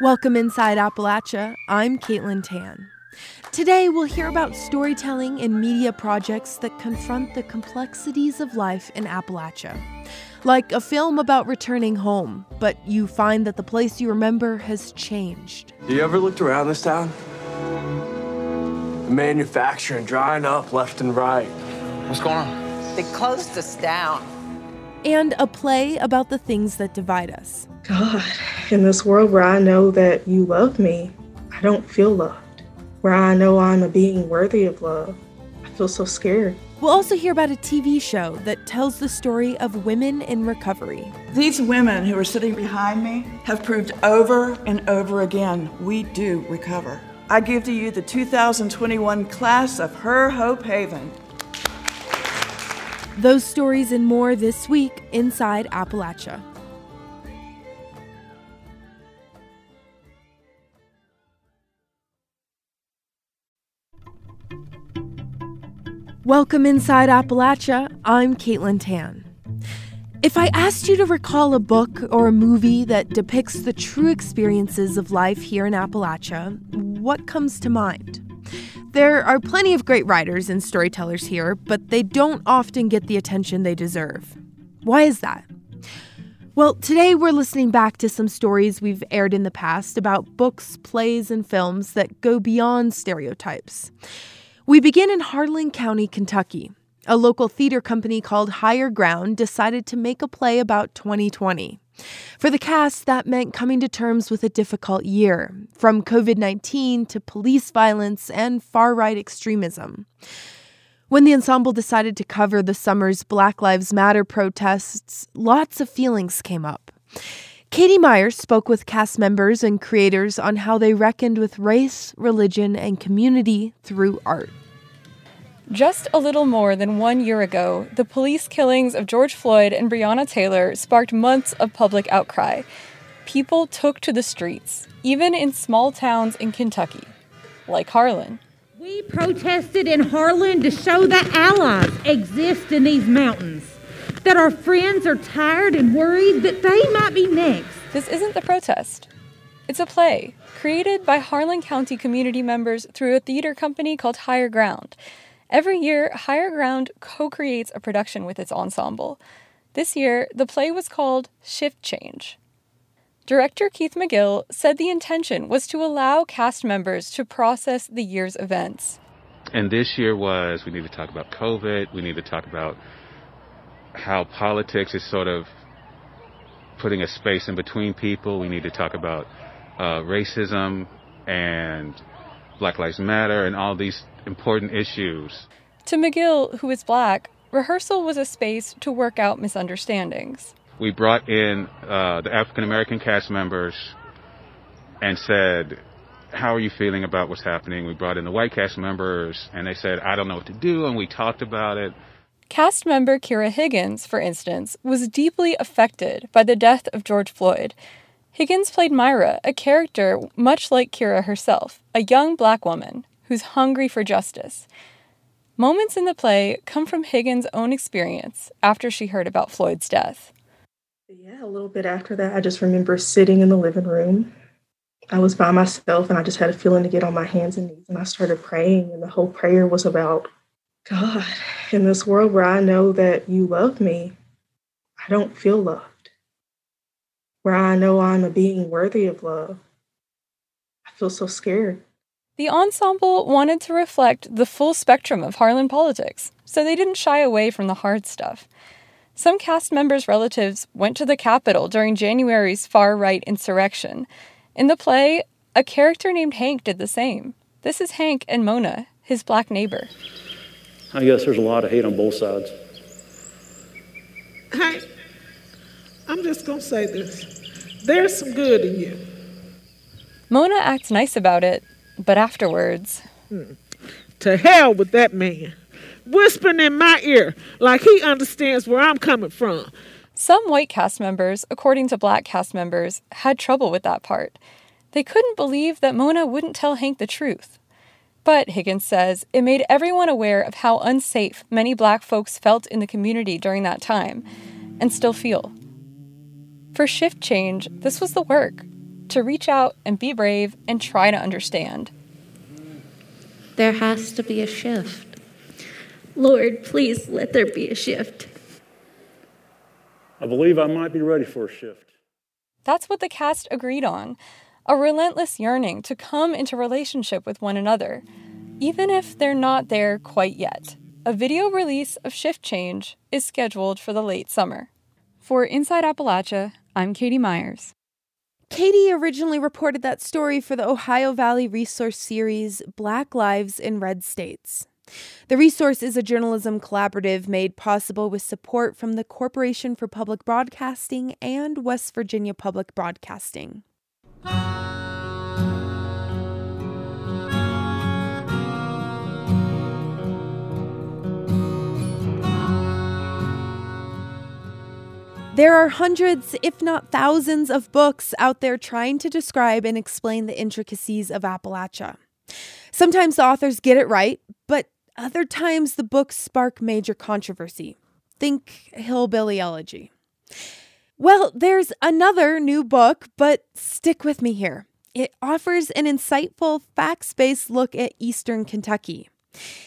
Welcome inside Appalachia. I'm Caitlin Tan. Today, we'll hear about storytelling and media projects that confront the complexities of life in Appalachia. Like a film about returning home, but you find that the place you remember has changed. You ever looked around this town? The manufacturing drying up left and right. What's going on? They closed us down. And a play about the things that divide us. God, in this world where I know that you love me, I don't feel loved. Where I know I'm a being worthy of love, I feel so scared. We'll also hear about a TV show that tells the story of women in recovery. These women who are sitting behind me have proved over and over again we do recover. I give to you the 2021 class of Her Hope Haven. Those stories and more this week inside Appalachia. Welcome inside Appalachia. I'm Caitlin Tan. If I asked you to recall a book or a movie that depicts the true experiences of life here in Appalachia, what comes to mind? There are plenty of great writers and storytellers here, but they don't often get the attention they deserve. Why is that? Well, today we're listening back to some stories we've aired in the past about books, plays, and films that go beyond stereotypes. We begin in Harlan County, Kentucky. A local theater company called Higher Ground decided to make a play about 2020. For the cast, that meant coming to terms with a difficult year, from COVID 19 to police violence and far right extremism. When the ensemble decided to cover the summer's Black Lives Matter protests, lots of feelings came up. Katie Myers spoke with cast members and creators on how they reckoned with race, religion, and community through art. Just a little more than one year ago, the police killings of George Floyd and Breonna Taylor sparked months of public outcry. People took to the streets, even in small towns in Kentucky, like Harlan. We protested in Harlan to show that allies exist in these mountains, that our friends are tired and worried that they might be next. This isn't the protest. It's a play created by Harlan County community members through a theater company called Higher Ground. Every year, Higher Ground co creates a production with its ensemble. This year, the play was called Shift Change. Director Keith McGill said the intention was to allow cast members to process the year's events. And this year was we need to talk about COVID, we need to talk about how politics is sort of putting a space in between people, we need to talk about uh, racism and Black Lives Matter and all these important issues. To McGill, who is black, rehearsal was a space to work out misunderstandings. We brought in uh, the African American cast members and said, How are you feeling about what's happening? We brought in the white cast members and they said, I don't know what to do. And we talked about it. Cast member Kira Higgins, for instance, was deeply affected by the death of George Floyd. Higgins played Myra, a character much like Kira herself, a young black woman who's hungry for justice. Moments in the play come from Higgins' own experience after she heard about Floyd's death. Yeah, a little bit after that, I just remember sitting in the living room. I was by myself and I just had a feeling to get on my hands and knees and I started praying. And the whole prayer was about God, in this world where I know that you love me, I don't feel loved. Where I know I'm a being worthy of love, I feel so scared. The ensemble wanted to reflect the full spectrum of Harlan politics, so they didn't shy away from the hard stuff. Some cast members' relatives went to the Capitol during January's far right insurrection. In the play, a character named Hank did the same. This is Hank and Mona, his black neighbor. I guess there's a lot of hate on both sides. Hank, I'm just going to say this there's some good in you. Mona acts nice about it, but afterwards. Hmm. To hell with that man. Whispering in my ear like he understands where I'm coming from. Some white cast members, according to black cast members, had trouble with that part. They couldn't believe that Mona wouldn't tell Hank the truth. But, Higgins says, it made everyone aware of how unsafe many black folks felt in the community during that time, and still feel. For Shift Change, this was the work to reach out and be brave and try to understand. There has to be a shift. Lord, please let there be a shift. I believe I might be ready for a shift. That's what the cast agreed on a relentless yearning to come into relationship with one another, even if they're not there quite yet. A video release of Shift Change is scheduled for the late summer. For Inside Appalachia, I'm Katie Myers. Katie originally reported that story for the Ohio Valley Resource series Black Lives in Red States. The resource is a journalism collaborative made possible with support from the Corporation for Public Broadcasting and West Virginia Public Broadcasting. There are hundreds, if not thousands, of books out there trying to describe and explain the intricacies of Appalachia. Sometimes the authors get it right, but other times the books spark major controversy. Think Hillbilly Elegy. Well, there's another new book, but stick with me here. It offers an insightful, facts based look at Eastern Kentucky.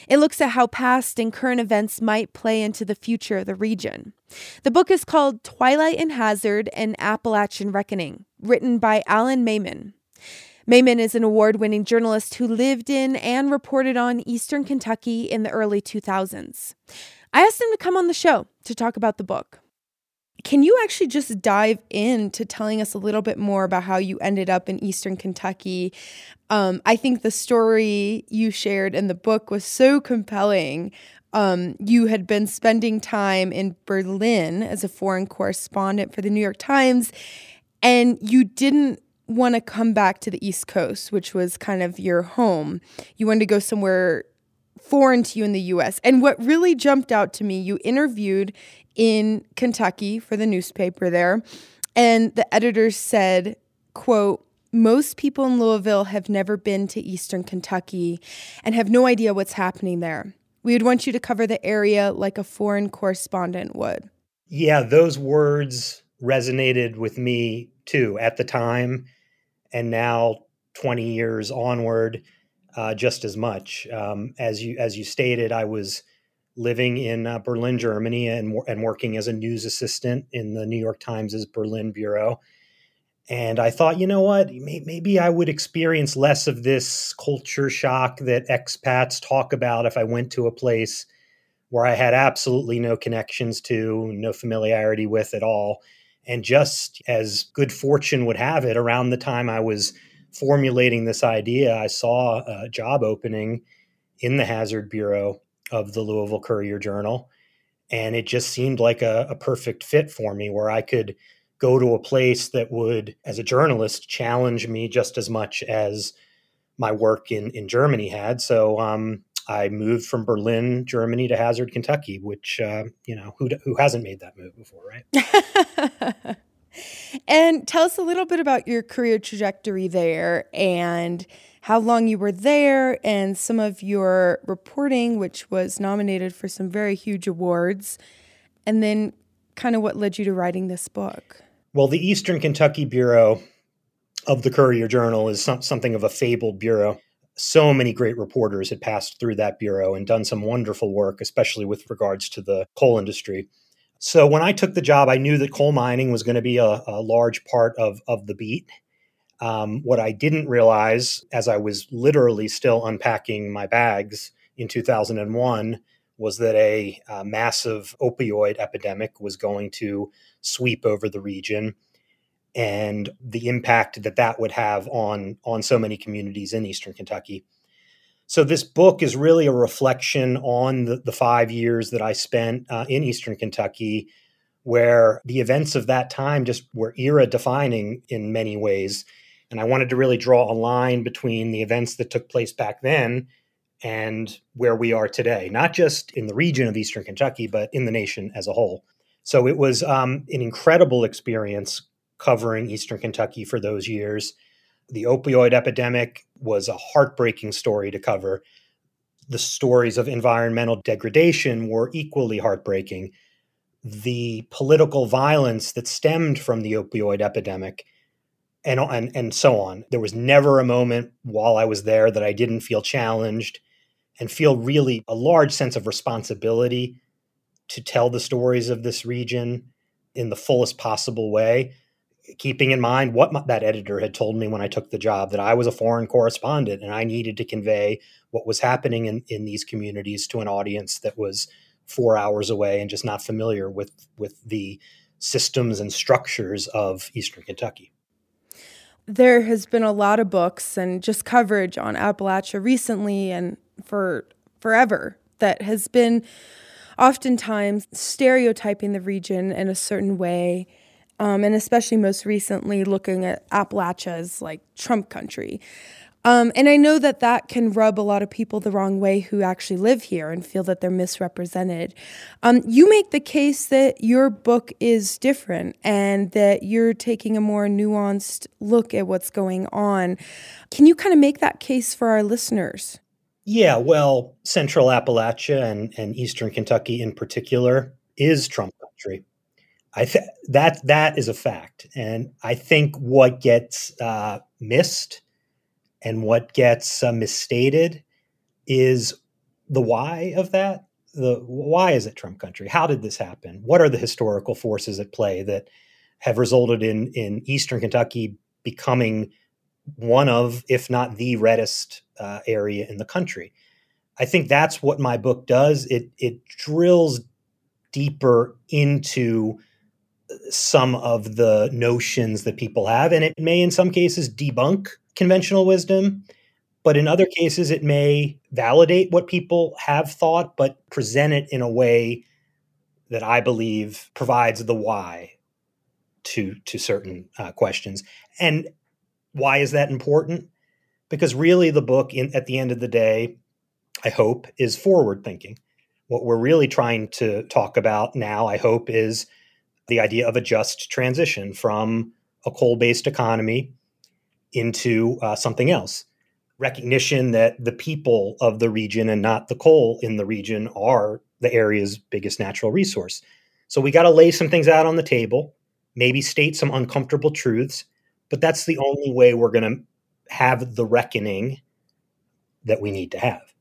It looks at how past and current events might play into the future of the region. The book is called Twilight in Hazard An Appalachian Reckoning, written by Alan Maimon. Maimon is an award winning journalist who lived in and reported on Eastern Kentucky in the early 2000s. I asked him to come on the show to talk about the book. Can you actually just dive into telling us a little bit more about how you ended up in Eastern Kentucky? Um, I think the story you shared in the book was so compelling. Um, you had been spending time in Berlin as a foreign correspondent for the New York Times, and you didn't want to come back to the East Coast, which was kind of your home. You wanted to go somewhere foreign to you in the US. And what really jumped out to me, you interviewed in Kentucky for the newspaper there, and the editor said, quote, most people in Louisville have never been to Eastern Kentucky and have no idea what's happening there. We would want you to cover the area like a foreign correspondent would. Yeah, those words resonated with me too at the time and now 20 years onward uh, just as much. Um, as you as you stated, I was living in uh, Berlin, Germany, and and working as a news assistant in the New York Times' Berlin bureau. And I thought, you know what, maybe I would experience less of this culture shock that expats talk about if I went to a place where I had absolutely no connections to, no familiarity with at all. And just as good fortune would have it, around the time I was formulating this idea, I saw a job opening in the Hazard Bureau of the Louisville Courier Journal. And it just seemed like a, a, perfect fit for me where I could go to a place that would, as a journalist, challenge me just as much as my work in, in Germany had. So um, I moved from Berlin, Germany to Hazard, Kentucky, which, uh, you know, who, who hasn't made that move before, right? and tell us a little bit about your career trajectory there and how long you were there and some of your reporting, which was nominated for some very huge awards, and then kind of what led you to writing this book. Well, the Eastern Kentucky Bureau of the Courier Journal is some, something of a fabled bureau. So many great reporters had passed through that bureau and done some wonderful work, especially with regards to the coal industry. So when I took the job, I knew that coal mining was going to be a, a large part of, of the beat. Um, what I didn't realize as I was literally still unpacking my bags in 2001 was that a, a massive opioid epidemic was going to sweep over the region and the impact that that would have on on so many communities in eastern kentucky so this book is really a reflection on the, the five years that I spent uh, in Eastern Kentucky, where the events of that time just were era defining in many ways. And I wanted to really draw a line between the events that took place back then and where we are today, not just in the region of Eastern Kentucky, but in the nation as a whole. So it was um, an incredible experience covering Eastern Kentucky for those years. The opioid epidemic was a heartbreaking story to cover. The stories of environmental degradation were equally heartbreaking. The political violence that stemmed from the opioid epidemic and and and so on. There was never a moment while I was there that I didn't feel challenged and feel really a large sense of responsibility to tell the stories of this region in the fullest possible way, keeping in mind what my, that editor had told me when I took the job that I was a foreign correspondent and I needed to convey what was happening in, in these communities to an audience that was four hours away and just not familiar with with the systems and structures of Eastern Kentucky. There has been a lot of books and just coverage on Appalachia recently and for forever that has been oftentimes stereotyping the region in a certain way. Um, and especially most recently, looking at Appalachia as like Trump country. Um, and I know that that can rub a lot of people the wrong way who actually live here and feel that they're misrepresented. Um, you make the case that your book is different and that you're taking a more nuanced look at what's going on. Can you kind of make that case for our listeners? Yeah, well, Central Appalachia and, and Eastern Kentucky in particular is Trump country. I th- that that is a fact, and I think what gets uh, missed and what gets uh, misstated is the why of that. The why is it Trump country? How did this happen? What are the historical forces at play that have resulted in in Eastern Kentucky becoming one of, if not the reddest uh, area in the country? I think that's what my book does. It it drills deeper into some of the notions that people have, and it may, in some cases, debunk conventional wisdom, but in other cases, it may validate what people have thought, but present it in a way that I believe provides the why to to certain uh, questions. And why is that important? Because really, the book, in, at the end of the day, I hope, is forward thinking. What we're really trying to talk about now, I hope, is the idea of a just transition from a coal based economy into uh, something else. Recognition that the people of the region and not the coal in the region are the area's biggest natural resource. So we got to lay some things out on the table, maybe state some uncomfortable truths, but that's the only way we're going to have the reckoning that we need to have.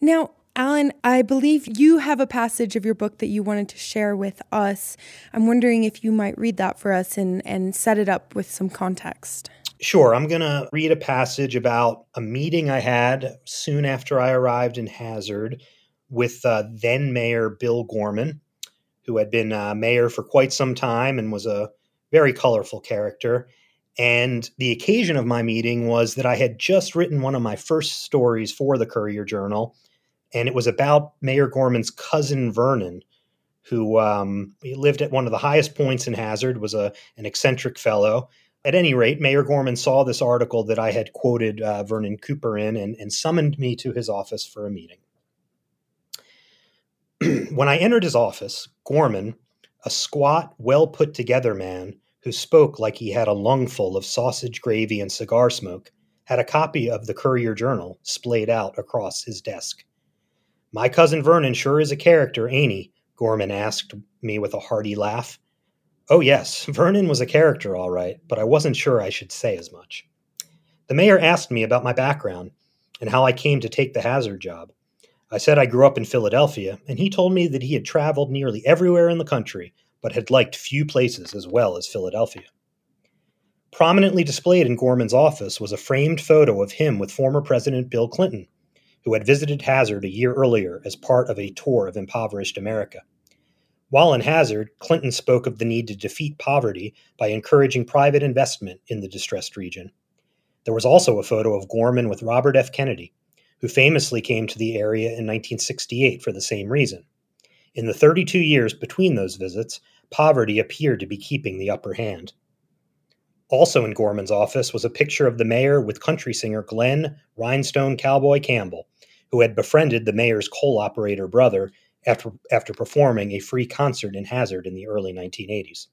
Now, Alan, I believe you have a passage of your book that you wanted to share with us. I'm wondering if you might read that for us and, and set it up with some context. Sure. I'm going to read a passage about a meeting I had soon after I arrived in Hazard with uh, then Mayor Bill Gorman, who had been uh, mayor for quite some time and was a very colorful character. And the occasion of my meeting was that I had just written one of my first stories for the Courier Journal, and it was about Mayor Gorman's cousin Vernon, who um, lived at one of the highest points in Hazard, was a an eccentric fellow, at any rate, Mayor Gorman saw this article that I had quoted uh, Vernon Cooper in and, and summoned me to his office for a meeting. when I entered his office, Gorman, a squat, well put together man who spoke like he had a lungful of sausage gravy and cigar smoke, had a copy of the Courier Journal splayed out across his desk. My cousin Vernon sure is a character, ain't he? Gorman asked me with a hearty laugh. Oh, yes, Vernon was a character, all right, but I wasn't sure I should say as much. The mayor asked me about my background and how I came to take the hazard job. I said I grew up in Philadelphia, and he told me that he had traveled nearly everywhere in the country, but had liked few places as well as Philadelphia. Prominently displayed in Gorman's office was a framed photo of him with former President Bill Clinton, who had visited Hazard a year earlier as part of a tour of impoverished America. While in Hazard, Clinton spoke of the need to defeat poverty by encouraging private investment in the distressed region. There was also a photo of Gorman with Robert F. Kennedy, who famously came to the area in 1968 for the same reason. In the 32 years between those visits, poverty appeared to be keeping the upper hand. Also in Gorman's office was a picture of the mayor with country singer Glenn Rhinestone Cowboy Campbell, who had befriended the mayor's coal operator brother after, after performing a free concert in Hazard in the early 1980s.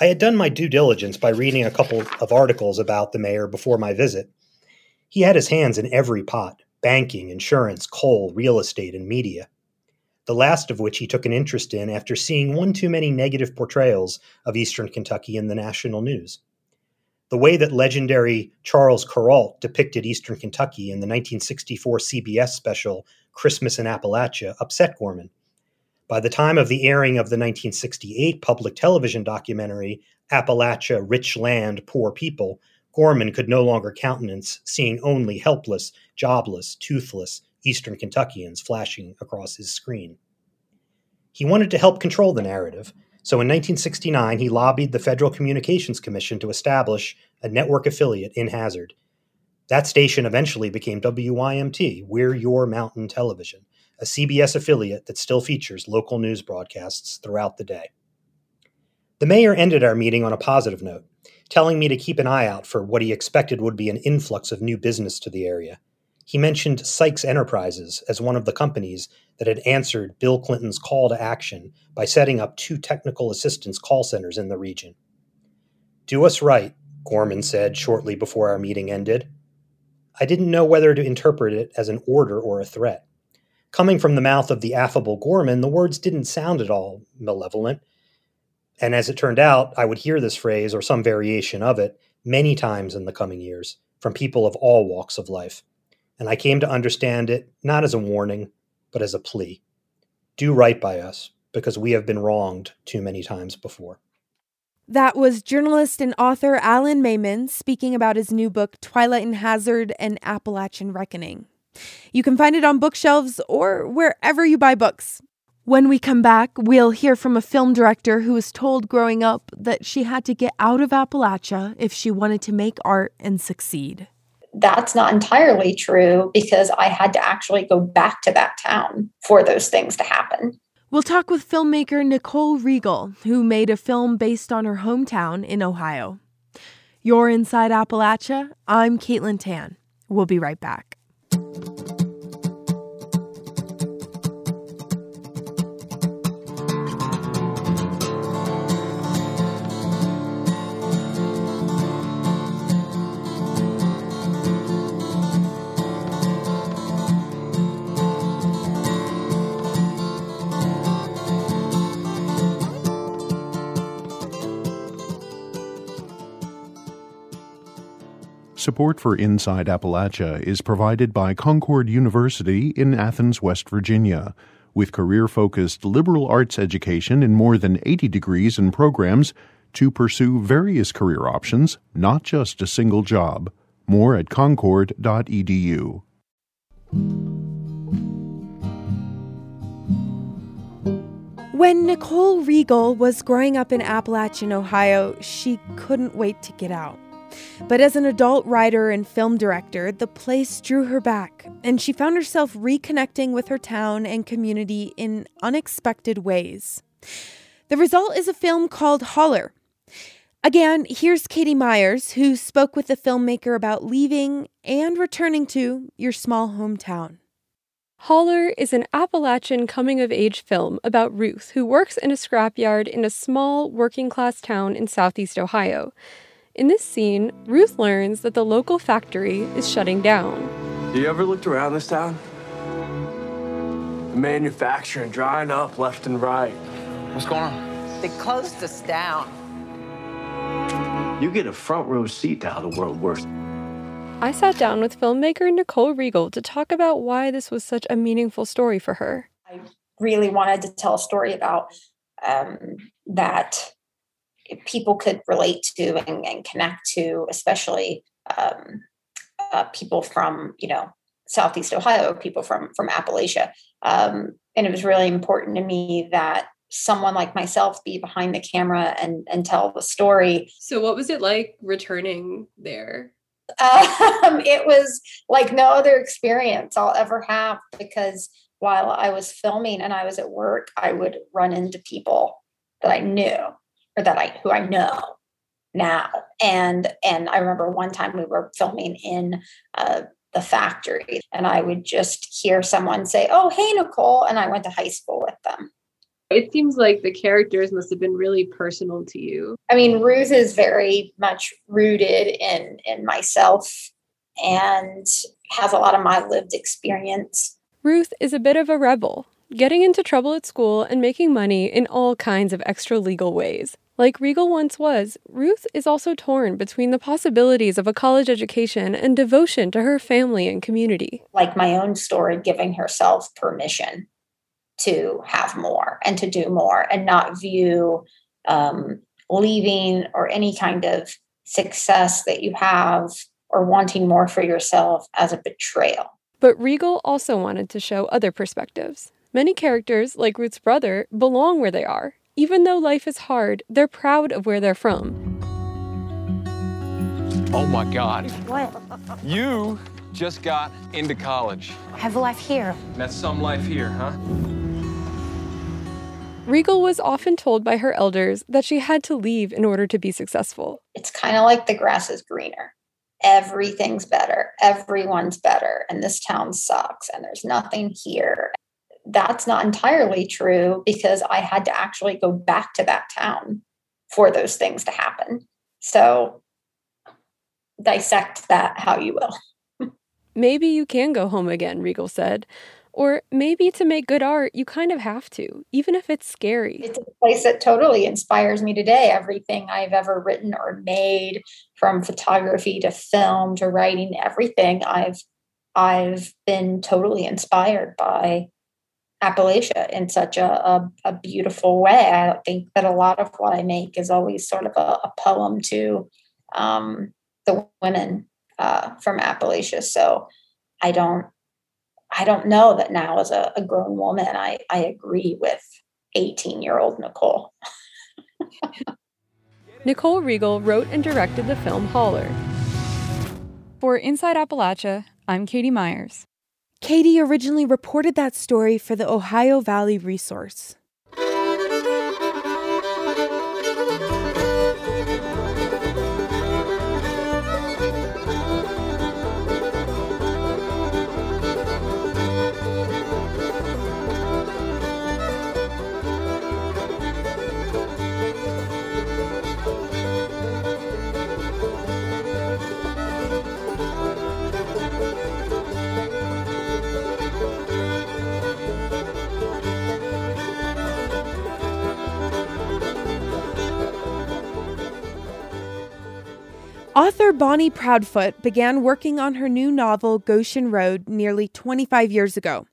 I had done my due diligence by reading a couple of articles about the mayor before my visit. He had his hands in every pot banking, insurance, coal, real estate, and media. the last of which he took an interest in after seeing one too many negative portrayals of Eastern Kentucky in the national news. The way that legendary Charles Kuralt depicted Eastern Kentucky in the 1964 CBS special Christmas in Appalachia upset Gorman. By the time of the airing of the 1968 public television documentary Appalachia Rich Land, Poor People, Gorman could no longer countenance seeing only helpless, jobless, toothless Eastern Kentuckians flashing across his screen. He wanted to help control the narrative, so in 1969 he lobbied the Federal Communications Commission to establish a network affiliate in Hazard. That station eventually became WYMT, We're Your Mountain Television, a CBS affiliate that still features local news broadcasts throughout the day. The mayor ended our meeting on a positive note, telling me to keep an eye out for what he expected would be an influx of new business to the area. He mentioned Sykes Enterprises as one of the companies that had answered Bill Clinton's call to action by setting up two technical assistance call centers in the region. Do us right, Gorman said shortly before our meeting ended. I didn't know whether to interpret it as an order or a threat. Coming from the mouth of the affable Gorman, the words didn't sound at all malevolent. And as it turned out, I would hear this phrase or some variation of it many times in the coming years from people of all walks of life and I came to understand it not as a warning, but as a plea. Do right by us, because we have been wronged too many times before. That was journalist and author Alan Maimon speaking about his new book, Twilight in Hazard and Appalachian Reckoning. You can find it on bookshelves or wherever you buy books. When we come back, we'll hear from a film director who was told growing up that she had to get out of Appalachia if she wanted to make art and succeed that's not entirely true because I had to actually go back to that town for those things to happen. We'll talk with filmmaker Nicole Riegel, who made a film based on her hometown in Ohio. You're Inside Appalachia. I'm Caitlin Tan. We'll be right back. Support for Inside Appalachia is provided by Concord University in Athens, West Virginia. With career focused liberal arts education in more than 80 degrees and programs to pursue various career options, not just a single job. More at concord.edu. When Nicole Riegel was growing up in Appalachian, Ohio, she couldn't wait to get out. But as an adult writer and film director, the place drew her back, and she found herself reconnecting with her town and community in unexpected ways. The result is a film called Holler. Again, here's Katie Myers, who spoke with the filmmaker about leaving and returning to your small hometown. Holler is an Appalachian coming of age film about Ruth, who works in a scrapyard in a small working class town in southeast Ohio. In this scene, Ruth learns that the local factory is shutting down. Have You ever looked around this town? The manufacturing drying up left and right. What's going on? They closed us down. You get a front row seat to how the world works. I sat down with filmmaker Nicole Riegel to talk about why this was such a meaningful story for her. I really wanted to tell a story about um, that people could relate to and, and connect to, especially um, uh, people from you know Southeast Ohio, people from from Appalachia, um, and it was really important to me that someone like myself be behind the camera and and tell the story. So, what was it like returning there? Um, it was like no other experience I'll ever have because while I was filming and I was at work, I would run into people that I knew or that I who I know now. And and I remember one time we were filming in uh, the factory, and I would just hear someone say, "Oh, hey, Nicole," and I went to high school with them. It seems like the characters must have been really personal to you. I mean, Ruth is very much rooted in in myself and has a lot of my lived experience. Ruth is a bit of a rebel, getting into trouble at school and making money in all kinds of extra legal ways. Like Riegel once was, Ruth is also torn between the possibilities of a college education and devotion to her family and community. Like my own story, giving herself permission to have more and to do more and not view um, leaving or any kind of success that you have or wanting more for yourself as a betrayal. But Riegel also wanted to show other perspectives. Many characters, like Ruth's brother, belong where they are. Even though life is hard, they're proud of where they're from. Oh my God. What? You just got into college. I have a life here. That's some life here, huh? Riegel was often told by her elders that she had to leave in order to be successful. It's kind of like the grass is greener. Everything's better. Everyone's better. And this town sucks. And there's nothing here. That's not entirely true because I had to actually go back to that town for those things to happen. So dissect that how you will. Maybe you can go home again, Riegel said. Or maybe to make good art, you kind of have to, even if it's scary. It's a place that totally inspires me today. Everything I've ever written or made, from photography to film to writing, everything I've I've been totally inspired by Appalachia in such a, a, a beautiful way. I think that a lot of what I make is always sort of a, a poem to um, the women uh, from Appalachia. So I don't I don't know that now as a, a grown woman, I, I agree with 18 year old Nicole. Nicole Riegel wrote and directed the film Holler. For Inside Appalachia, I'm Katie Myers. Katie originally reported that story for the Ohio Valley Resource. Author Bonnie Proudfoot began working on her new novel, Goshen Road, nearly 25 years ago.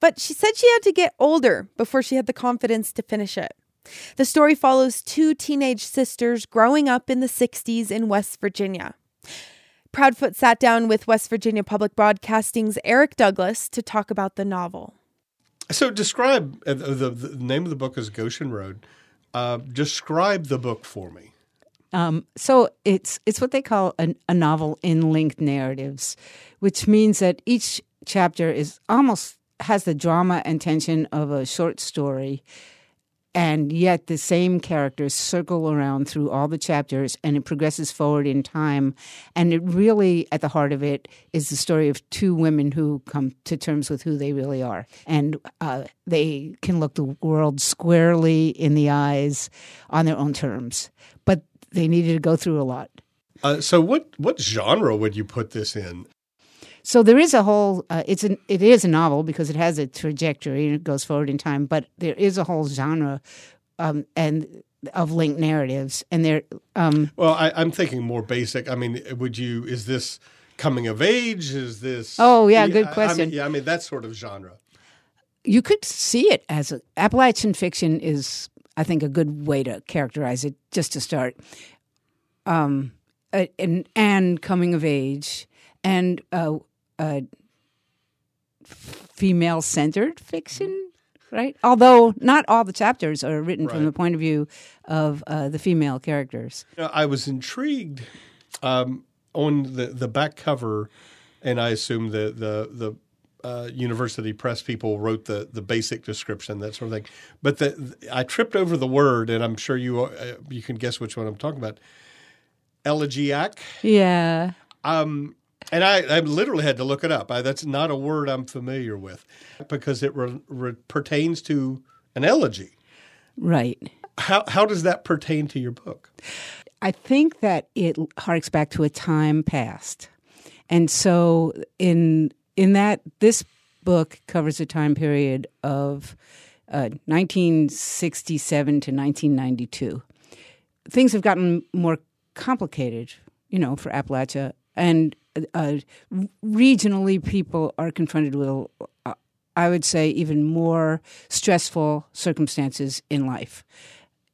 But she said she had to get older before she had the confidence to finish it. The story follows two teenage sisters growing up in the 60s in West Virginia. Proudfoot sat down with West Virginia Public Broadcasting's Eric Douglas to talk about the novel. So, describe uh, the, the name of the book is Goshen Road. Uh, describe the book for me. Um, so it's it's what they call a, a novel in linked narratives, which means that each chapter is almost has the drama and tension of a short story, and yet the same characters circle around through all the chapters, and it progresses forward in time. And it really, at the heart of it, is the story of two women who come to terms with who they really are, and uh, they can look the world squarely in the eyes on their own terms. They needed to go through a lot. Uh, so, what what genre would you put this in? So there is a whole. Uh, it's an it is a novel because it has a trajectory and it goes forward in time. But there is a whole genre, um, and of linked narratives, and there. Um, well, I, I'm thinking more basic. I mean, would you? Is this coming of age? Is this? Oh yeah, good question. I mean, yeah, I mean that sort of genre. You could see it as a, Appalachian fiction is I think a good way to characterize it, just to start. Um, and, and coming of age, and uh, uh, female centered fiction, right? Although not all the chapters are written right. from the point of view of uh, the female characters. I was intrigued um, on the, the back cover, and I assume the, the, the uh, university press people wrote the the basic description, that sort of thing. But the, I tripped over the word, and I'm sure you uh, you can guess which one I'm talking about. Elegiac. Yeah. Um, and I, I literally had to look it up. I, that's not a word I'm familiar with because it re, re, pertains to an elegy. Right. How how does that pertain to your book? I think that it harks back to a time past. And so in in that this book covers a time period of uh, 1967 to 1992. Things have gotten more complicated, you know, for Appalachia, and uh, regionally, people are confronted with, uh, I would say, even more stressful circumstances in life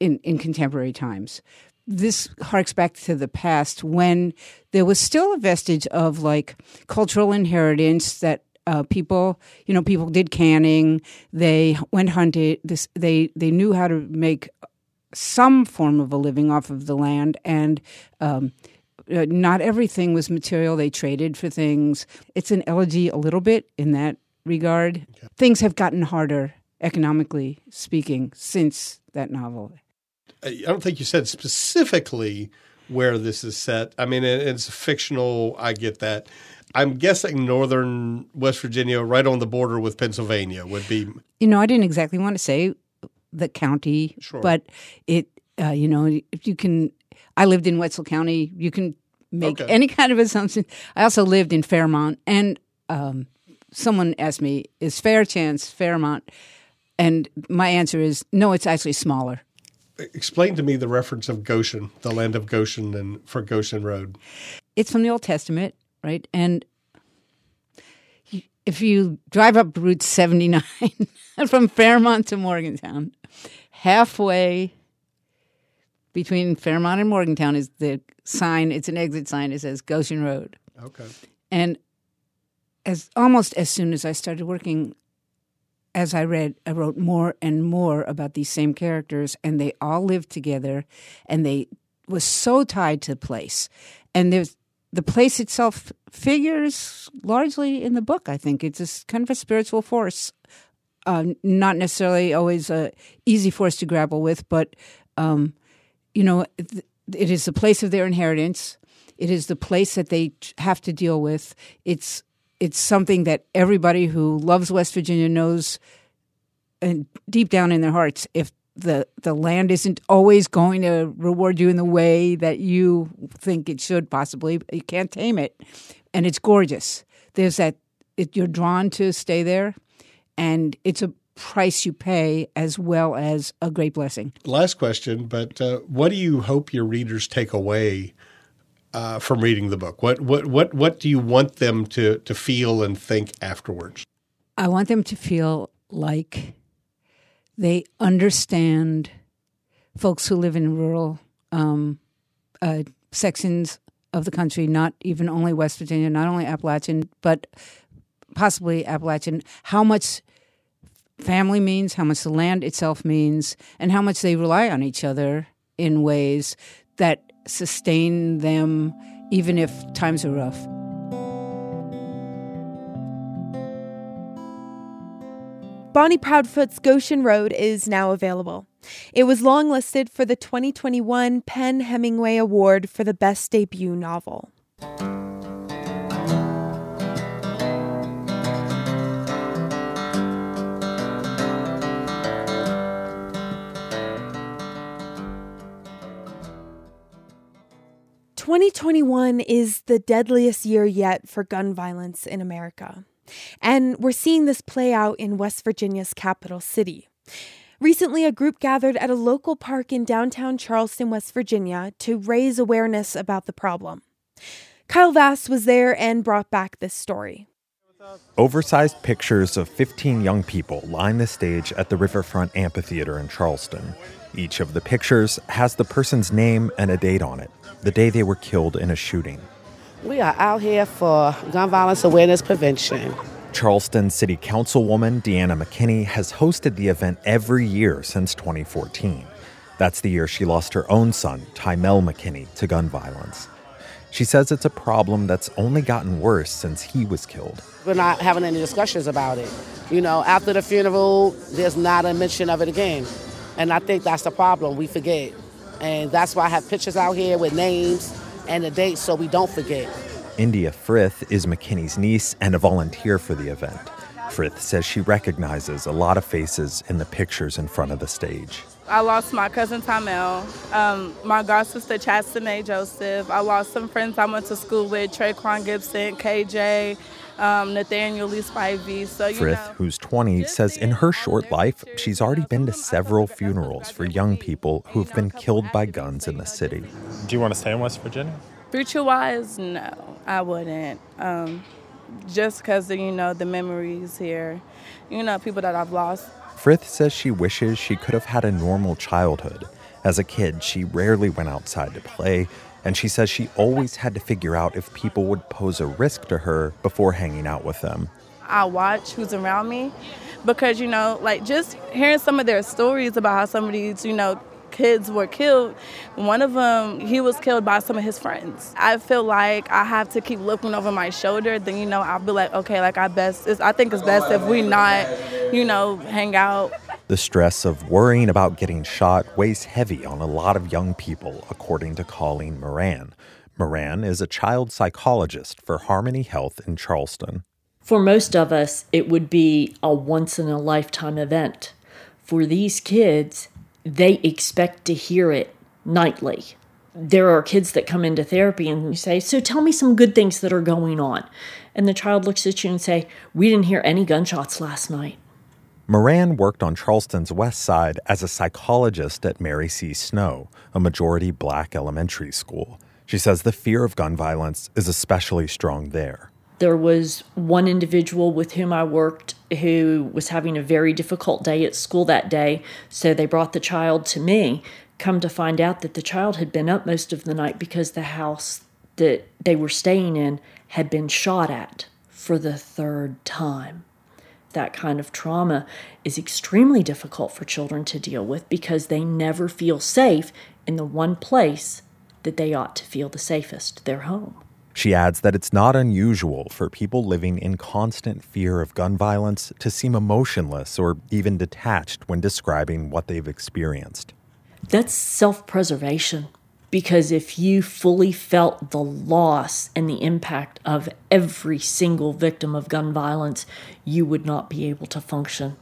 in, in contemporary times. This harks back to the past when there was still a vestige of like cultural inheritance that uh, people, you know, people did canning. They went hunted. This, they they knew how to make some form of a living off of the land, and um, uh, not everything was material. They traded for things. It's an elegy a little bit in that regard. Okay. Things have gotten harder economically speaking since that novel. I don't think you said specifically where this is set. I mean, it's fictional. I get that. I'm guessing northern West Virginia, right on the border with Pennsylvania, would be. You know, I didn't exactly want to say the county, sure. but it, uh, you know, if you can. I lived in Wetzel County. You can make okay. any kind of assumption. I also lived in Fairmont, and um, someone asked me, "Is Fairchance Fairmont?" And my answer is no. It's actually smaller. Explain to me the reference of Goshen, the land of Goshen, and for Goshen Road. It's from the Old Testament, right? And if you drive up Route 79 from Fairmont to Morgantown, halfway between Fairmont and Morgantown is the sign. It's an exit sign. It says Goshen Road. Okay. And as almost as soon as I started working, as I read, I wrote more and more about these same characters, and they all lived together, and they was so tied to the place. And there's the place itself figures largely in the book. I think it's a kind of a spiritual force, uh, not necessarily always a easy force to grapple with, but um, you know, it is the place of their inheritance. It is the place that they have to deal with. It's it's something that everybody who loves West Virginia knows, and deep down in their hearts, if the the land isn't always going to reward you in the way that you think it should possibly you can't tame it. And it's gorgeous. There's that it, you're drawn to stay there and it's a price you pay as well as a great blessing. Last question but uh, what do you hope your readers take away uh, from reading the book? What what what what do you want them to to feel and think afterwards? I want them to feel like they understand folks who live in rural um, uh, sections of the country, not even only West Virginia, not only Appalachian, but possibly Appalachian, how much family means, how much the land itself means, and how much they rely on each other in ways that sustain them even if times are rough. Bonnie Proudfoot's Goshen Road is now available. It was longlisted for the 2021 PEN Hemingway Award for the Best Debut Novel. Twenty twenty one is the deadliest year yet for gun violence in America. And we're seeing this play out in West Virginia's capital city. Recently, a group gathered at a local park in downtown Charleston, West Virginia, to raise awareness about the problem. Kyle Vass was there and brought back this story. Oversized pictures of 15 young people line the stage at the Riverfront Amphitheater in Charleston. Each of the pictures has the person's name and a date on it, the day they were killed in a shooting. We are out here for gun violence awareness prevention. Charleston City Councilwoman Deanna McKinney has hosted the event every year since 2014. That's the year she lost her own son, Tymel McKinney, to gun violence. She says it's a problem that's only gotten worse since he was killed. We're not having any discussions about it. You know, after the funeral, there's not a mention of it again. And I think that's the problem. We forget. And that's why I have pictures out here with names and the dates so we don't forget. India Frith is McKinney's niece and a volunteer for the event. Frith says she recognizes a lot of faces in the pictures in front of the stage. I lost my cousin Tamel, um, my god sister Chastine Joseph. I lost some friends I went to school with, Traquan Gibson, KJ, um, Nathaniel Lee Spivey. So you Frith, know, who's 20, says in her short life, she's already been to several funerals for young people who've been killed by guns in the city. Do you want to stay in West Virginia? future wise, no, I wouldn't. Um, just because you know the memories here, you know people that I've lost. Frith says she wishes she could have had a normal childhood. As a kid, she rarely went outside to play, and she says she always had to figure out if people would pose a risk to her before hanging out with them. I watch who's around me because you know, like just hearing some of their stories about how some of these, you know, kids were killed. One of them, he was killed by some of his friends. I feel like I have to keep looking over my shoulder. Then you know, I'll be like, okay, like I best. I think it's best if we not, you know, hang out. The stress of worrying about getting shot weighs heavy on a lot of young people, according to Colleen Moran. Moran is a child psychologist for Harmony Health in Charleston. For most of us, it would be a once in a lifetime event. For these kids, they expect to hear it nightly. There are kids that come into therapy and you say, So tell me some good things that are going on. And the child looks at you and say, We didn't hear any gunshots last night. Moran worked on Charleston's west side as a psychologist at Mary C. Snow, a majority black elementary school. She says the fear of gun violence is especially strong there. There was one individual with whom I worked who was having a very difficult day at school that day, so they brought the child to me. Come to find out that the child had been up most of the night because the house that they were staying in had been shot at for the third time. That kind of trauma is extremely difficult for children to deal with because they never feel safe in the one place that they ought to feel the safest their home. She adds that it's not unusual for people living in constant fear of gun violence to seem emotionless or even detached when describing what they've experienced. That's self preservation. Because if you fully felt the loss and the impact of every single victim of gun violence, you would not be able to function.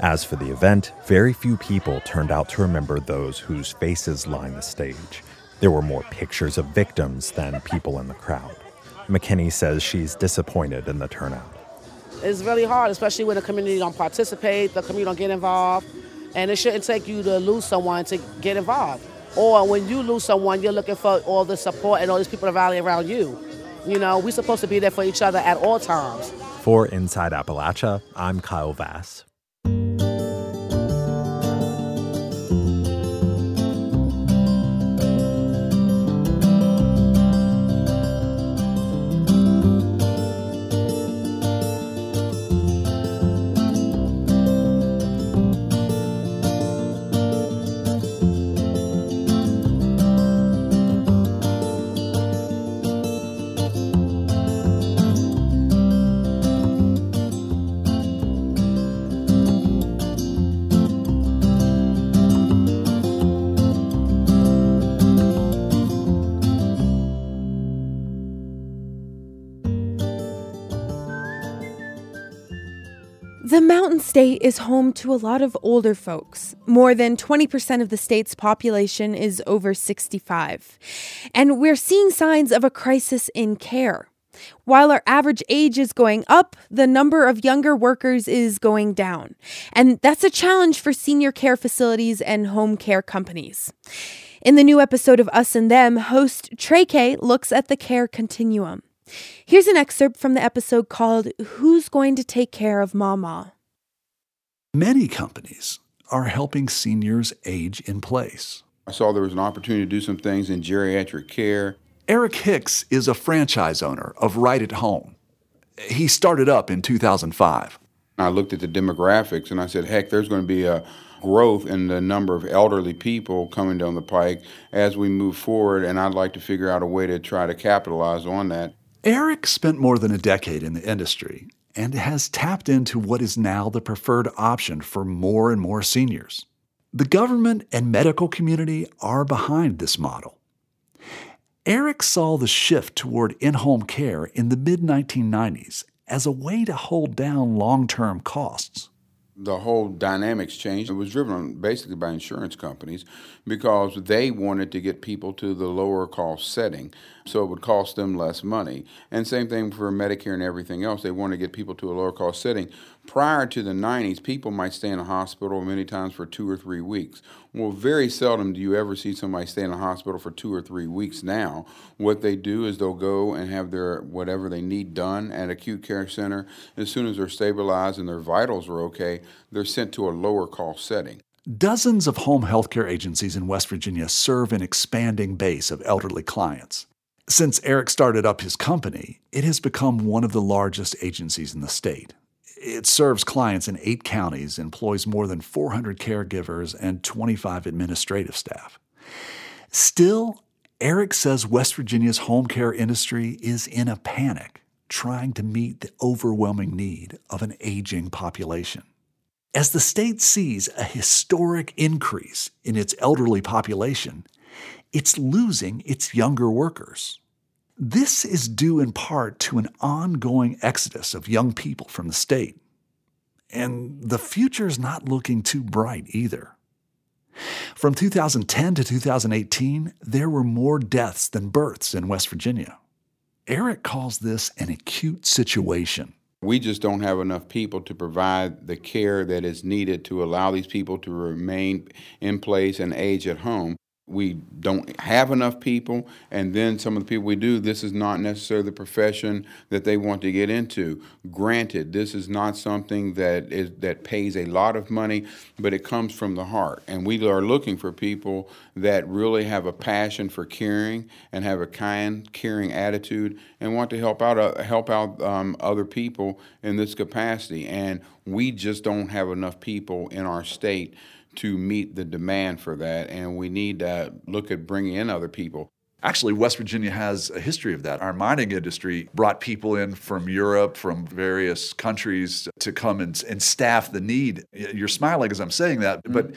As for the event, very few people turned out to remember those whose faces line the stage. There were more pictures of victims than people in the crowd. McKinney says she's disappointed in the turnout. It's really hard, especially when the community don't participate, the community don't get involved, and it shouldn't take you to lose someone to get involved. Or when you lose someone, you're looking for all the support and all these people to rally around you. You know, we're supposed to be there for each other at all times. For Inside Appalachia, I'm Kyle Vass. State is home to a lot of older folks. More than 20% of the state's population is over 65. And we're seeing signs of a crisis in care. While our average age is going up, the number of younger workers is going down. And that's a challenge for senior care facilities and home care companies. In the new episode of Us and Them, host Trey Kay looks at the care continuum. Here's an excerpt from the episode called Who's Going to Take Care of Mama? Many companies are helping seniors age in place. I saw there was an opportunity to do some things in geriatric care. Eric Hicks is a franchise owner of Right at Home. He started up in 2005. I looked at the demographics and I said, heck, there's going to be a growth in the number of elderly people coming down the pike as we move forward, and I'd like to figure out a way to try to capitalize on that. Eric spent more than a decade in the industry and has tapped into what is now the preferred option for more and more seniors. The government and medical community are behind this model. Eric saw the shift toward in home care in the mid 1990s as a way to hold down long term costs the whole dynamics changed. It was driven basically by insurance companies because they wanted to get people to the lower cost setting so it would cost them less money. And same thing for Medicare and everything else. They want to get people to a lower cost setting. Prior to the 90s, people might stay in a hospital many times for two or three weeks. Well, very seldom do you ever see somebody stay in a hospital for two or three weeks now. What they do is they'll go and have their whatever they need done at acute care center. As soon as they're stabilized and their vitals are okay, they're sent to a lower cost setting. Dozens of home health care agencies in West Virginia serve an expanding base of elderly clients. Since Eric started up his company, it has become one of the largest agencies in the state. It serves clients in eight counties, employs more than 400 caregivers, and 25 administrative staff. Still, Eric says West Virginia's home care industry is in a panic, trying to meet the overwhelming need of an aging population. As the state sees a historic increase in its elderly population, it's losing its younger workers. This is due in part to an ongoing exodus of young people from the state. And the future is not looking too bright either. From 2010 to 2018, there were more deaths than births in West Virginia. Eric calls this an acute situation. We just don't have enough people to provide the care that is needed to allow these people to remain in place and age at home we don't have enough people, and then some of the people we do, this is not necessarily the profession that they want to get into. Granted, this is not something that is that pays a lot of money, but it comes from the heart, and we are looking for people that really have a passion for caring and have a kind, caring attitude, and want to help out uh, help out um, other people in this capacity. And we just don't have enough people in our state to meet the demand for that, and we need to look at bringing in other people. Actually, West Virginia has a history of that. Our mining industry brought people in from Europe, from various countries to come and, and staff the need. You're smiling as I'm saying that, mm-hmm. but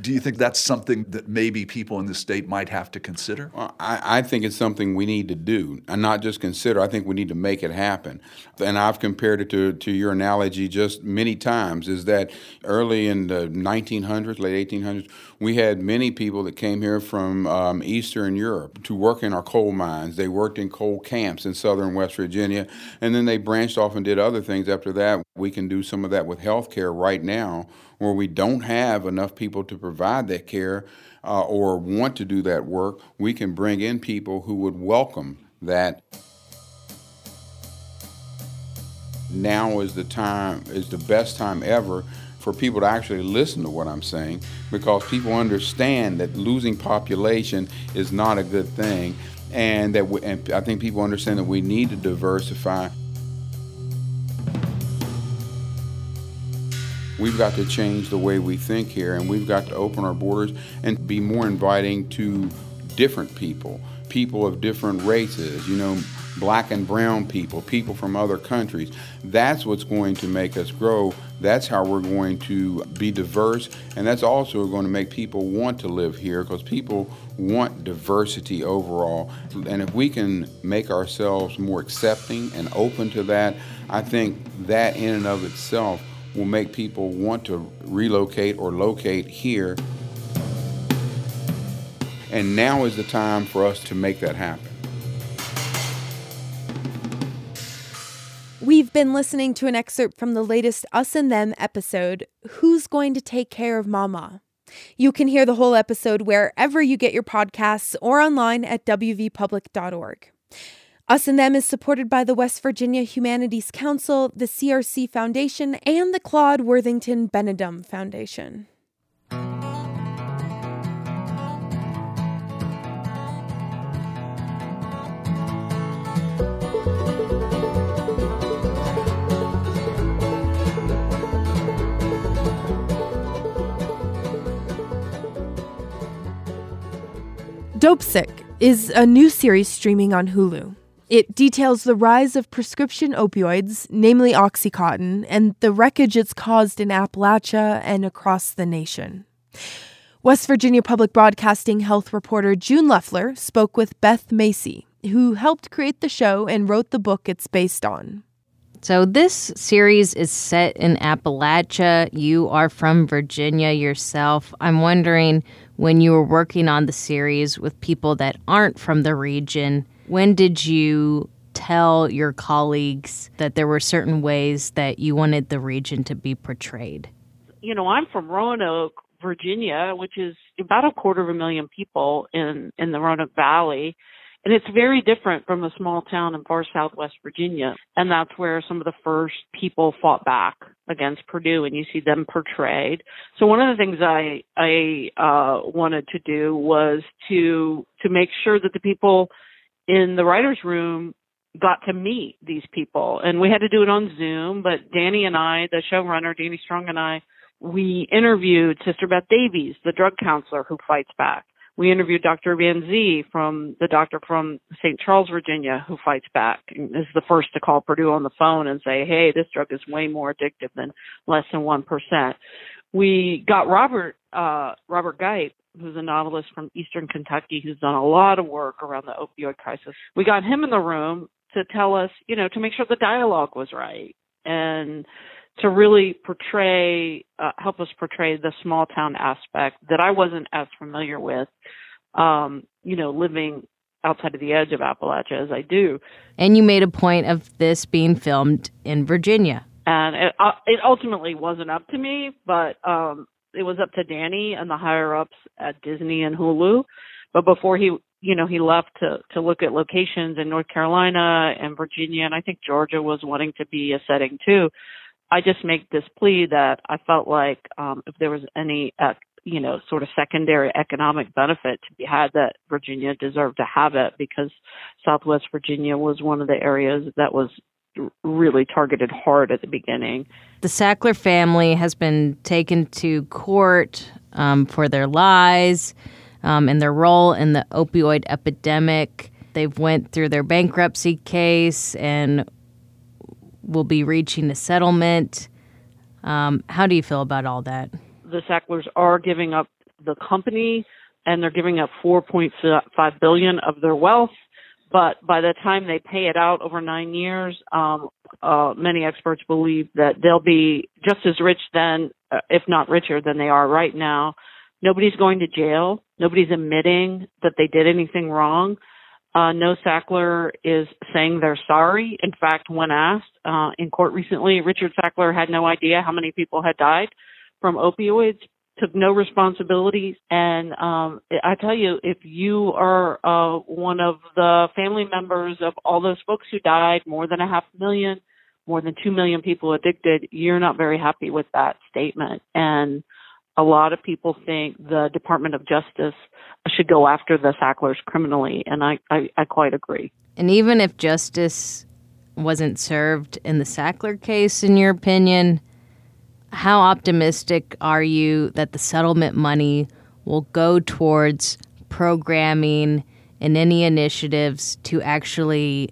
do you think that's something that maybe people in the state might have to consider? Well, I, I, think it's something we need to do, and not just consider. I think we need to make it happen. And I've compared it to, to your analogy just many times. Is that early in the 1900s, late 1800s, we had many people that came here from um, Eastern Europe to work in our coal mines. They worked in coal camps in southern West Virginia, and then they branched off and did other things after that. We can do some of that with healthcare right now where we don't have enough people to provide that care uh, or want to do that work, we can bring in people who would welcome that. Now is the time, is the best time ever for people to actually listen to what I'm saying because people understand that losing population is not a good thing and that we, and I think people understand that we need to diversify We've got to change the way we think here, and we've got to open our borders and be more inviting to different people, people of different races, you know, black and brown people, people from other countries. That's what's going to make us grow. That's how we're going to be diverse, and that's also going to make people want to live here because people want diversity overall. And if we can make ourselves more accepting and open to that, I think that in and of itself will make people want to relocate or locate here. And now is the time for us to make that happen. We've been listening to an excerpt from the latest Us and Them episode, Who's Going to Take Care of Mama? You can hear the whole episode wherever you get your podcasts or online at wvpublic.org. Us and Them is supported by the West Virginia Humanities Council, the CRC Foundation, and the Claude Worthington Benedum Foundation. Dopesick is a new series streaming on Hulu. It details the rise of prescription opioids, namely Oxycontin, and the wreckage it's caused in Appalachia and across the nation. West Virginia Public Broadcasting health reporter June Leffler spoke with Beth Macy, who helped create the show and wrote the book it's based on. So, this series is set in Appalachia. You are from Virginia yourself. I'm wondering when you were working on the series with people that aren't from the region, when did you tell your colleagues that there were certain ways that you wanted the region to be portrayed? You know, I'm from Roanoke, Virginia, which is about a quarter of a million people in, in the Roanoke Valley. And it's very different from a small town in far southwest Virginia. And that's where some of the first people fought back against Purdue and you see them portrayed. So one of the things I, I, uh, wanted to do was to, to make sure that the people in the writer's room got to meet these people. And we had to do it on Zoom, but Danny and I, the showrunner, Danny Strong and I, we interviewed Sister Beth Davies, the drug counselor who fights back. We interviewed Dr. Van Zee from the doctor from St. Charles, Virginia, who fights back and is the first to call Purdue on the phone and say, "Hey, this drug is way more addictive than less than one percent." We got Robert uh, Robert Gipe, who's a novelist from Eastern Kentucky, who's done a lot of work around the opioid crisis. We got him in the room to tell us, you know, to make sure the dialogue was right and to really portray, uh, help us portray the small town aspect that I wasn't as familiar with, um, you know, living outside of the edge of Appalachia as I do. And you made a point of this being filmed in Virginia. And it, uh, it ultimately wasn't up to me, but um, it was up to Danny and the higher ups at Disney and Hulu. But before he, you know, he left to to look at locations in North Carolina and Virginia, and I think Georgia was wanting to be a setting too. I just make this plea that I felt like um, if there was any, uh, you know, sort of secondary economic benefit to be had, that Virginia deserved to have it because Southwest Virginia was one of the areas that was really targeted hard at the beginning. The Sackler family has been taken to court um, for their lies um, and their role in the opioid epidemic. They've went through their bankruptcy case and will be reaching a settlement. Um, how do you feel about all that? The Sacklers are giving up the company, and they're giving up 4.5 billion of their wealth. But by the time they pay it out over nine years, um, uh, many experts believe that they'll be just as rich then, uh, if not richer than they are right now. Nobody's going to jail. Nobody's admitting that they did anything wrong. Uh, no Sackler is saying they're sorry. In fact, when asked uh, in court recently, Richard Sackler had no idea how many people had died from opioids, took no responsibility. And um, I tell you, if you are uh, one of the family members of all those folks who died, more than a half million, more than two million people addicted, you're not very happy with that statement. And a lot of people think the Department of Justice should go after the Sacklers criminally, and I, I, I quite agree. And even if justice wasn't served in the Sackler case, in your opinion, how optimistic are you that the settlement money will go towards programming and any initiatives to actually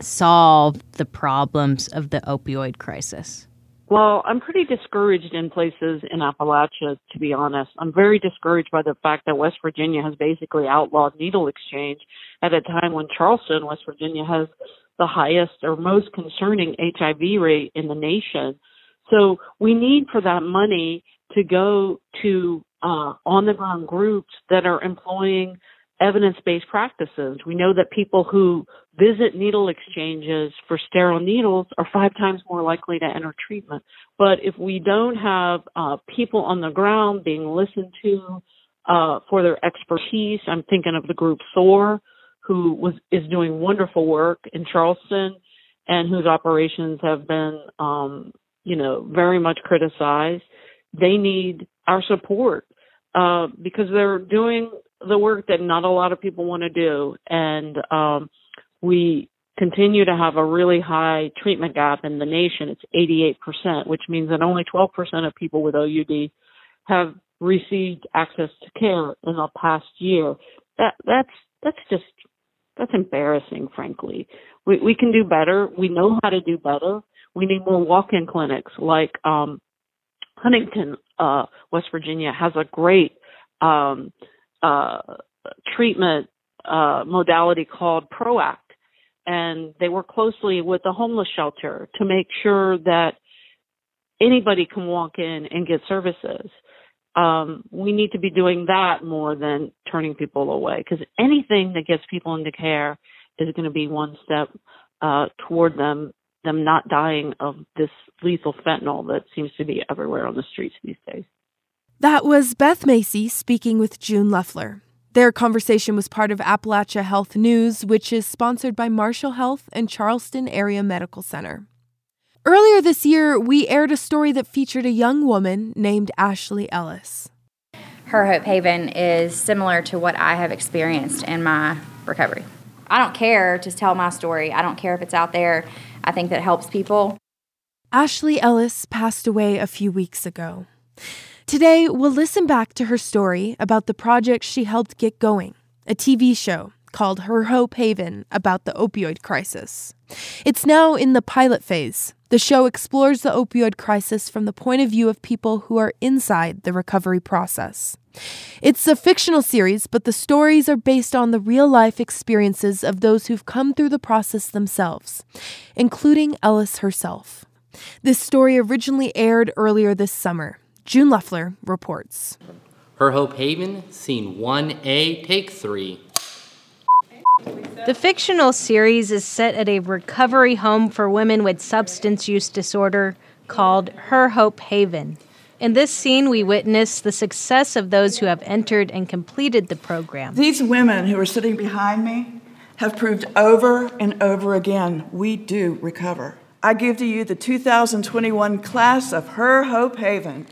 solve the problems of the opioid crisis? Well, I'm pretty discouraged in places in Appalachia, to be honest. I'm very discouraged by the fact that West Virginia has basically outlawed needle exchange at a time when Charleston, West Virginia, has the highest or most concerning HIV rate in the nation. So we need for that money to go to uh, on the ground groups that are employing evidence based practices. We know that people who visit needle exchanges for sterile needles are five times more likely to enter treatment. But if we don't have uh, people on the ground being listened to uh, for their expertise, I'm thinking of the group SOAR, who was is doing wonderful work in Charleston and whose operations have been, um, you know, very much criticized. They need our support uh, because they're doing the work that not a lot of people want to do. And um, we continue to have a really high treatment gap in the nation. It's 88%, which means that only 12% of people with OUD have received access to care in the past year. That that's that's just that's embarrassing, frankly. We we can do better. We know how to do better. We need more walk-in clinics like um, Huntington, uh, West Virginia has a great um, uh, treatment uh, modality called PROACT, and they work closely with the homeless shelter to make sure that anybody can walk in and get services. Um, we need to be doing that more than turning people away because anything that gets people into care is going to be one step uh, toward them them not dying of this lethal fentanyl that seems to be everywhere on the streets these days. That was Beth Macy speaking with June Leffler. Their conversation was part of Appalachia Health News, which is sponsored by Marshall Health and Charleston Area Medical Center. Earlier this year, we aired a story that featured a young woman named Ashley Ellis. Her Hope Haven is similar to what I have experienced in my recovery. I don't care to tell my story. I don't care if it's out there. I think that helps people. Ashley Ellis passed away a few weeks ago. Today, we'll listen back to her story about the project she helped get going a TV show called Her Hope Haven about the opioid crisis. It's now in the pilot phase. The show explores the opioid crisis from the point of view of people who are inside the recovery process. It's a fictional series, but the stories are based on the real life experiences of those who've come through the process themselves, including Ellis herself. This story originally aired earlier this summer. June Leffler reports. Her Hope Haven, Scene 1A, Take 3. The fictional series is set at a recovery home for women with substance use disorder called Her Hope Haven. In this scene, we witness the success of those who have entered and completed the program. These women who are sitting behind me have proved over and over again we do recover. I give to you the 2021 class of Her Hope Haven.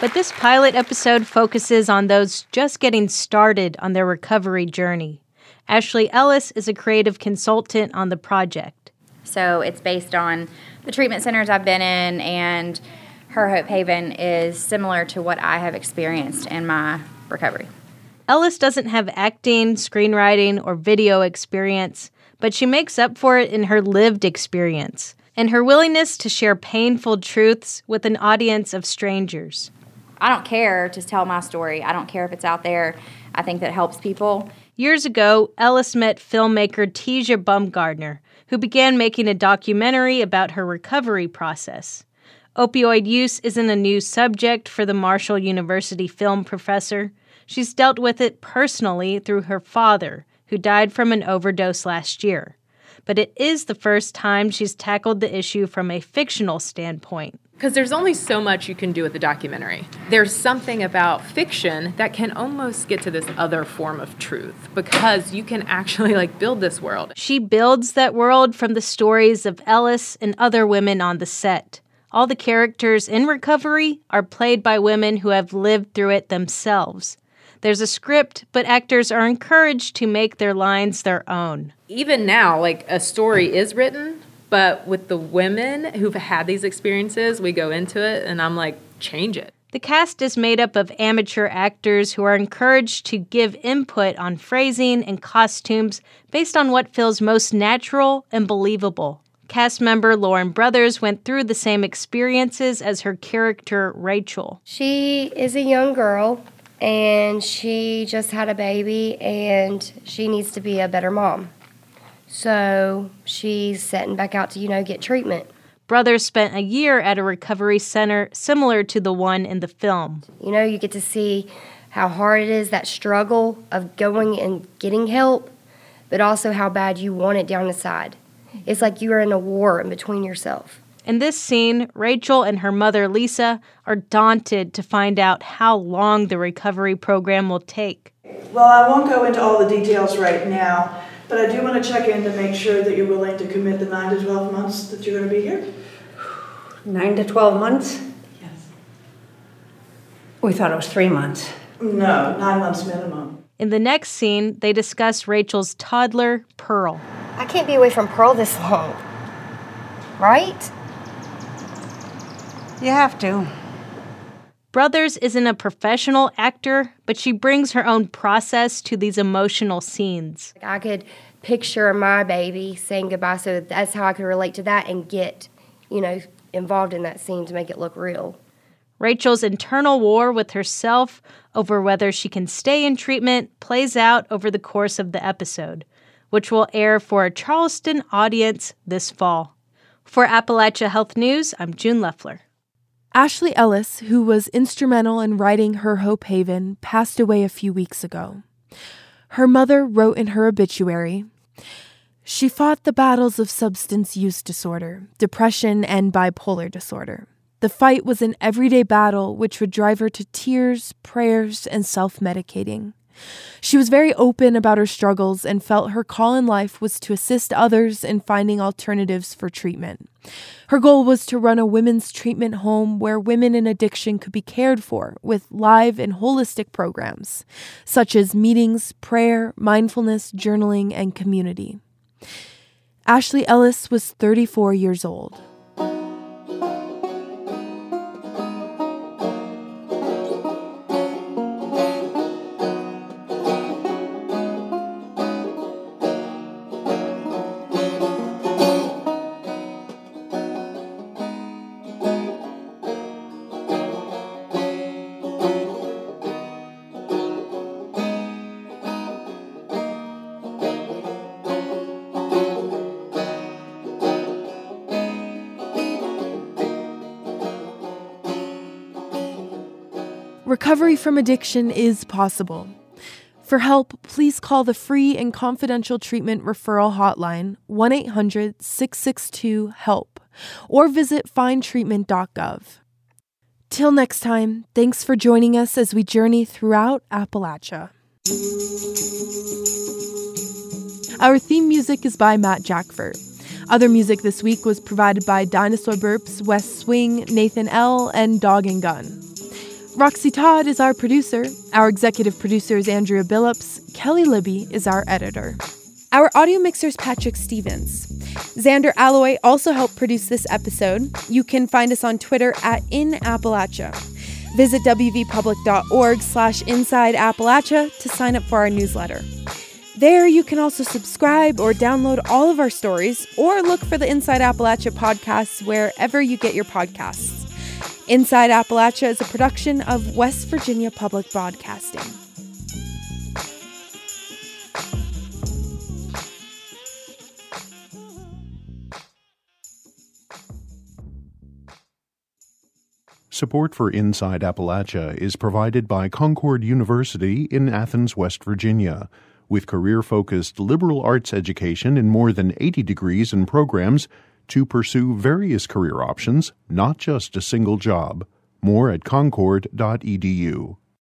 But this pilot episode focuses on those just getting started on their recovery journey. Ashley Ellis is a creative consultant on the project. So it's based on the treatment centers I've been in, and Her Hope Haven is similar to what I have experienced in my recovery. Ellis doesn't have acting, screenwriting, or video experience, but she makes up for it in her lived experience and her willingness to share painful truths with an audience of strangers. I don't care to tell my story. I don't care if it's out there. I think that helps people. Years ago, Ellis met filmmaker Tijah Bumgarner, who began making a documentary about her recovery process. Opioid use isn't a new subject for the Marshall University film professor. She's dealt with it personally through her father, who died from an overdose last year. But it is the first time she's tackled the issue from a fictional standpoint because there's only so much you can do with a documentary. There's something about fiction that can almost get to this other form of truth because you can actually like build this world. She builds that world from the stories of Ellis and other women on the set. All the characters in recovery are played by women who have lived through it themselves. There's a script, but actors are encouraged to make their lines their own. Even now, like a story is written, but with the women who've had these experiences, we go into it and I'm like, change it. The cast is made up of amateur actors who are encouraged to give input on phrasing and costumes based on what feels most natural and believable. Cast member Lauren Brothers went through the same experiences as her character Rachel. She is a young girl and she just had a baby and she needs to be a better mom. So she's setting back out to, you know, get treatment. Brothers spent a year at a recovery center similar to the one in the film. You know, you get to see how hard it is that struggle of going and getting help, but also how bad you want it down inside. It's like you are in a war in between yourself. In this scene, Rachel and her mother Lisa are daunted to find out how long the recovery program will take. Well, I won't go into all the details right now, but I do want to check in to make sure that you're willing to commit the 9 to 12 months that you're going to be here. 9 to 12 months? Yes. We thought it was three months. No, nine months minimum. In the next scene, they discuss Rachel's toddler, Pearl. I can't be away from Pearl this long. Right? You have to. Brothers isn't a professional actor, but she brings her own process to these emotional scenes. I could picture my baby saying goodbye, so that's how I could relate to that and get, you know, involved in that scene to make it look real. Rachel's internal war with herself over whether she can stay in treatment plays out over the course of the episode. which will air for a Charleston audience this fall. For Appalachia Health News, I'm June Leffler. Ashley Ellis, who was instrumental in writing her Hope Haven, passed away a few weeks ago. Her mother wrote in her obituary She fought the battles of substance use disorder, depression, and bipolar disorder. The fight was an everyday battle which would drive her to tears, prayers, and self medicating. She was very open about her struggles and felt her call in life was to assist others in finding alternatives for treatment. Her goal was to run a women's treatment home where women in addiction could be cared for with live and holistic programs, such as meetings, prayer, mindfulness, journaling, and community. Ashley Ellis was 34 years old. Recovery from addiction is possible. For help, please call the free and confidential treatment referral hotline 1 800 662 HELP or visit findtreatment.gov. Till next time, thanks for joining us as we journey throughout Appalachia. Our theme music is by Matt Jackfert. Other music this week was provided by Dinosaur Burps, Wes Swing, Nathan L., and Dog and Gun. Roxy Todd is our producer. Our executive producer is Andrea Billups. Kelly Libby is our editor. Our audio mixer is Patrick Stevens. Zander Aloi also helped produce this episode. You can find us on Twitter at In Appalachia. Visit wvpublic.org slash inside Appalachia to sign up for our newsletter. There, you can also subscribe or download all of our stories or look for the Inside Appalachia podcasts wherever you get your podcasts. Inside Appalachia is a production of West Virginia Public Broadcasting. Support for Inside Appalachia is provided by Concord University in Athens, West Virginia. With career focused liberal arts education in more than 80 degrees and programs, to pursue various career options, not just a single job. More at concord.edu.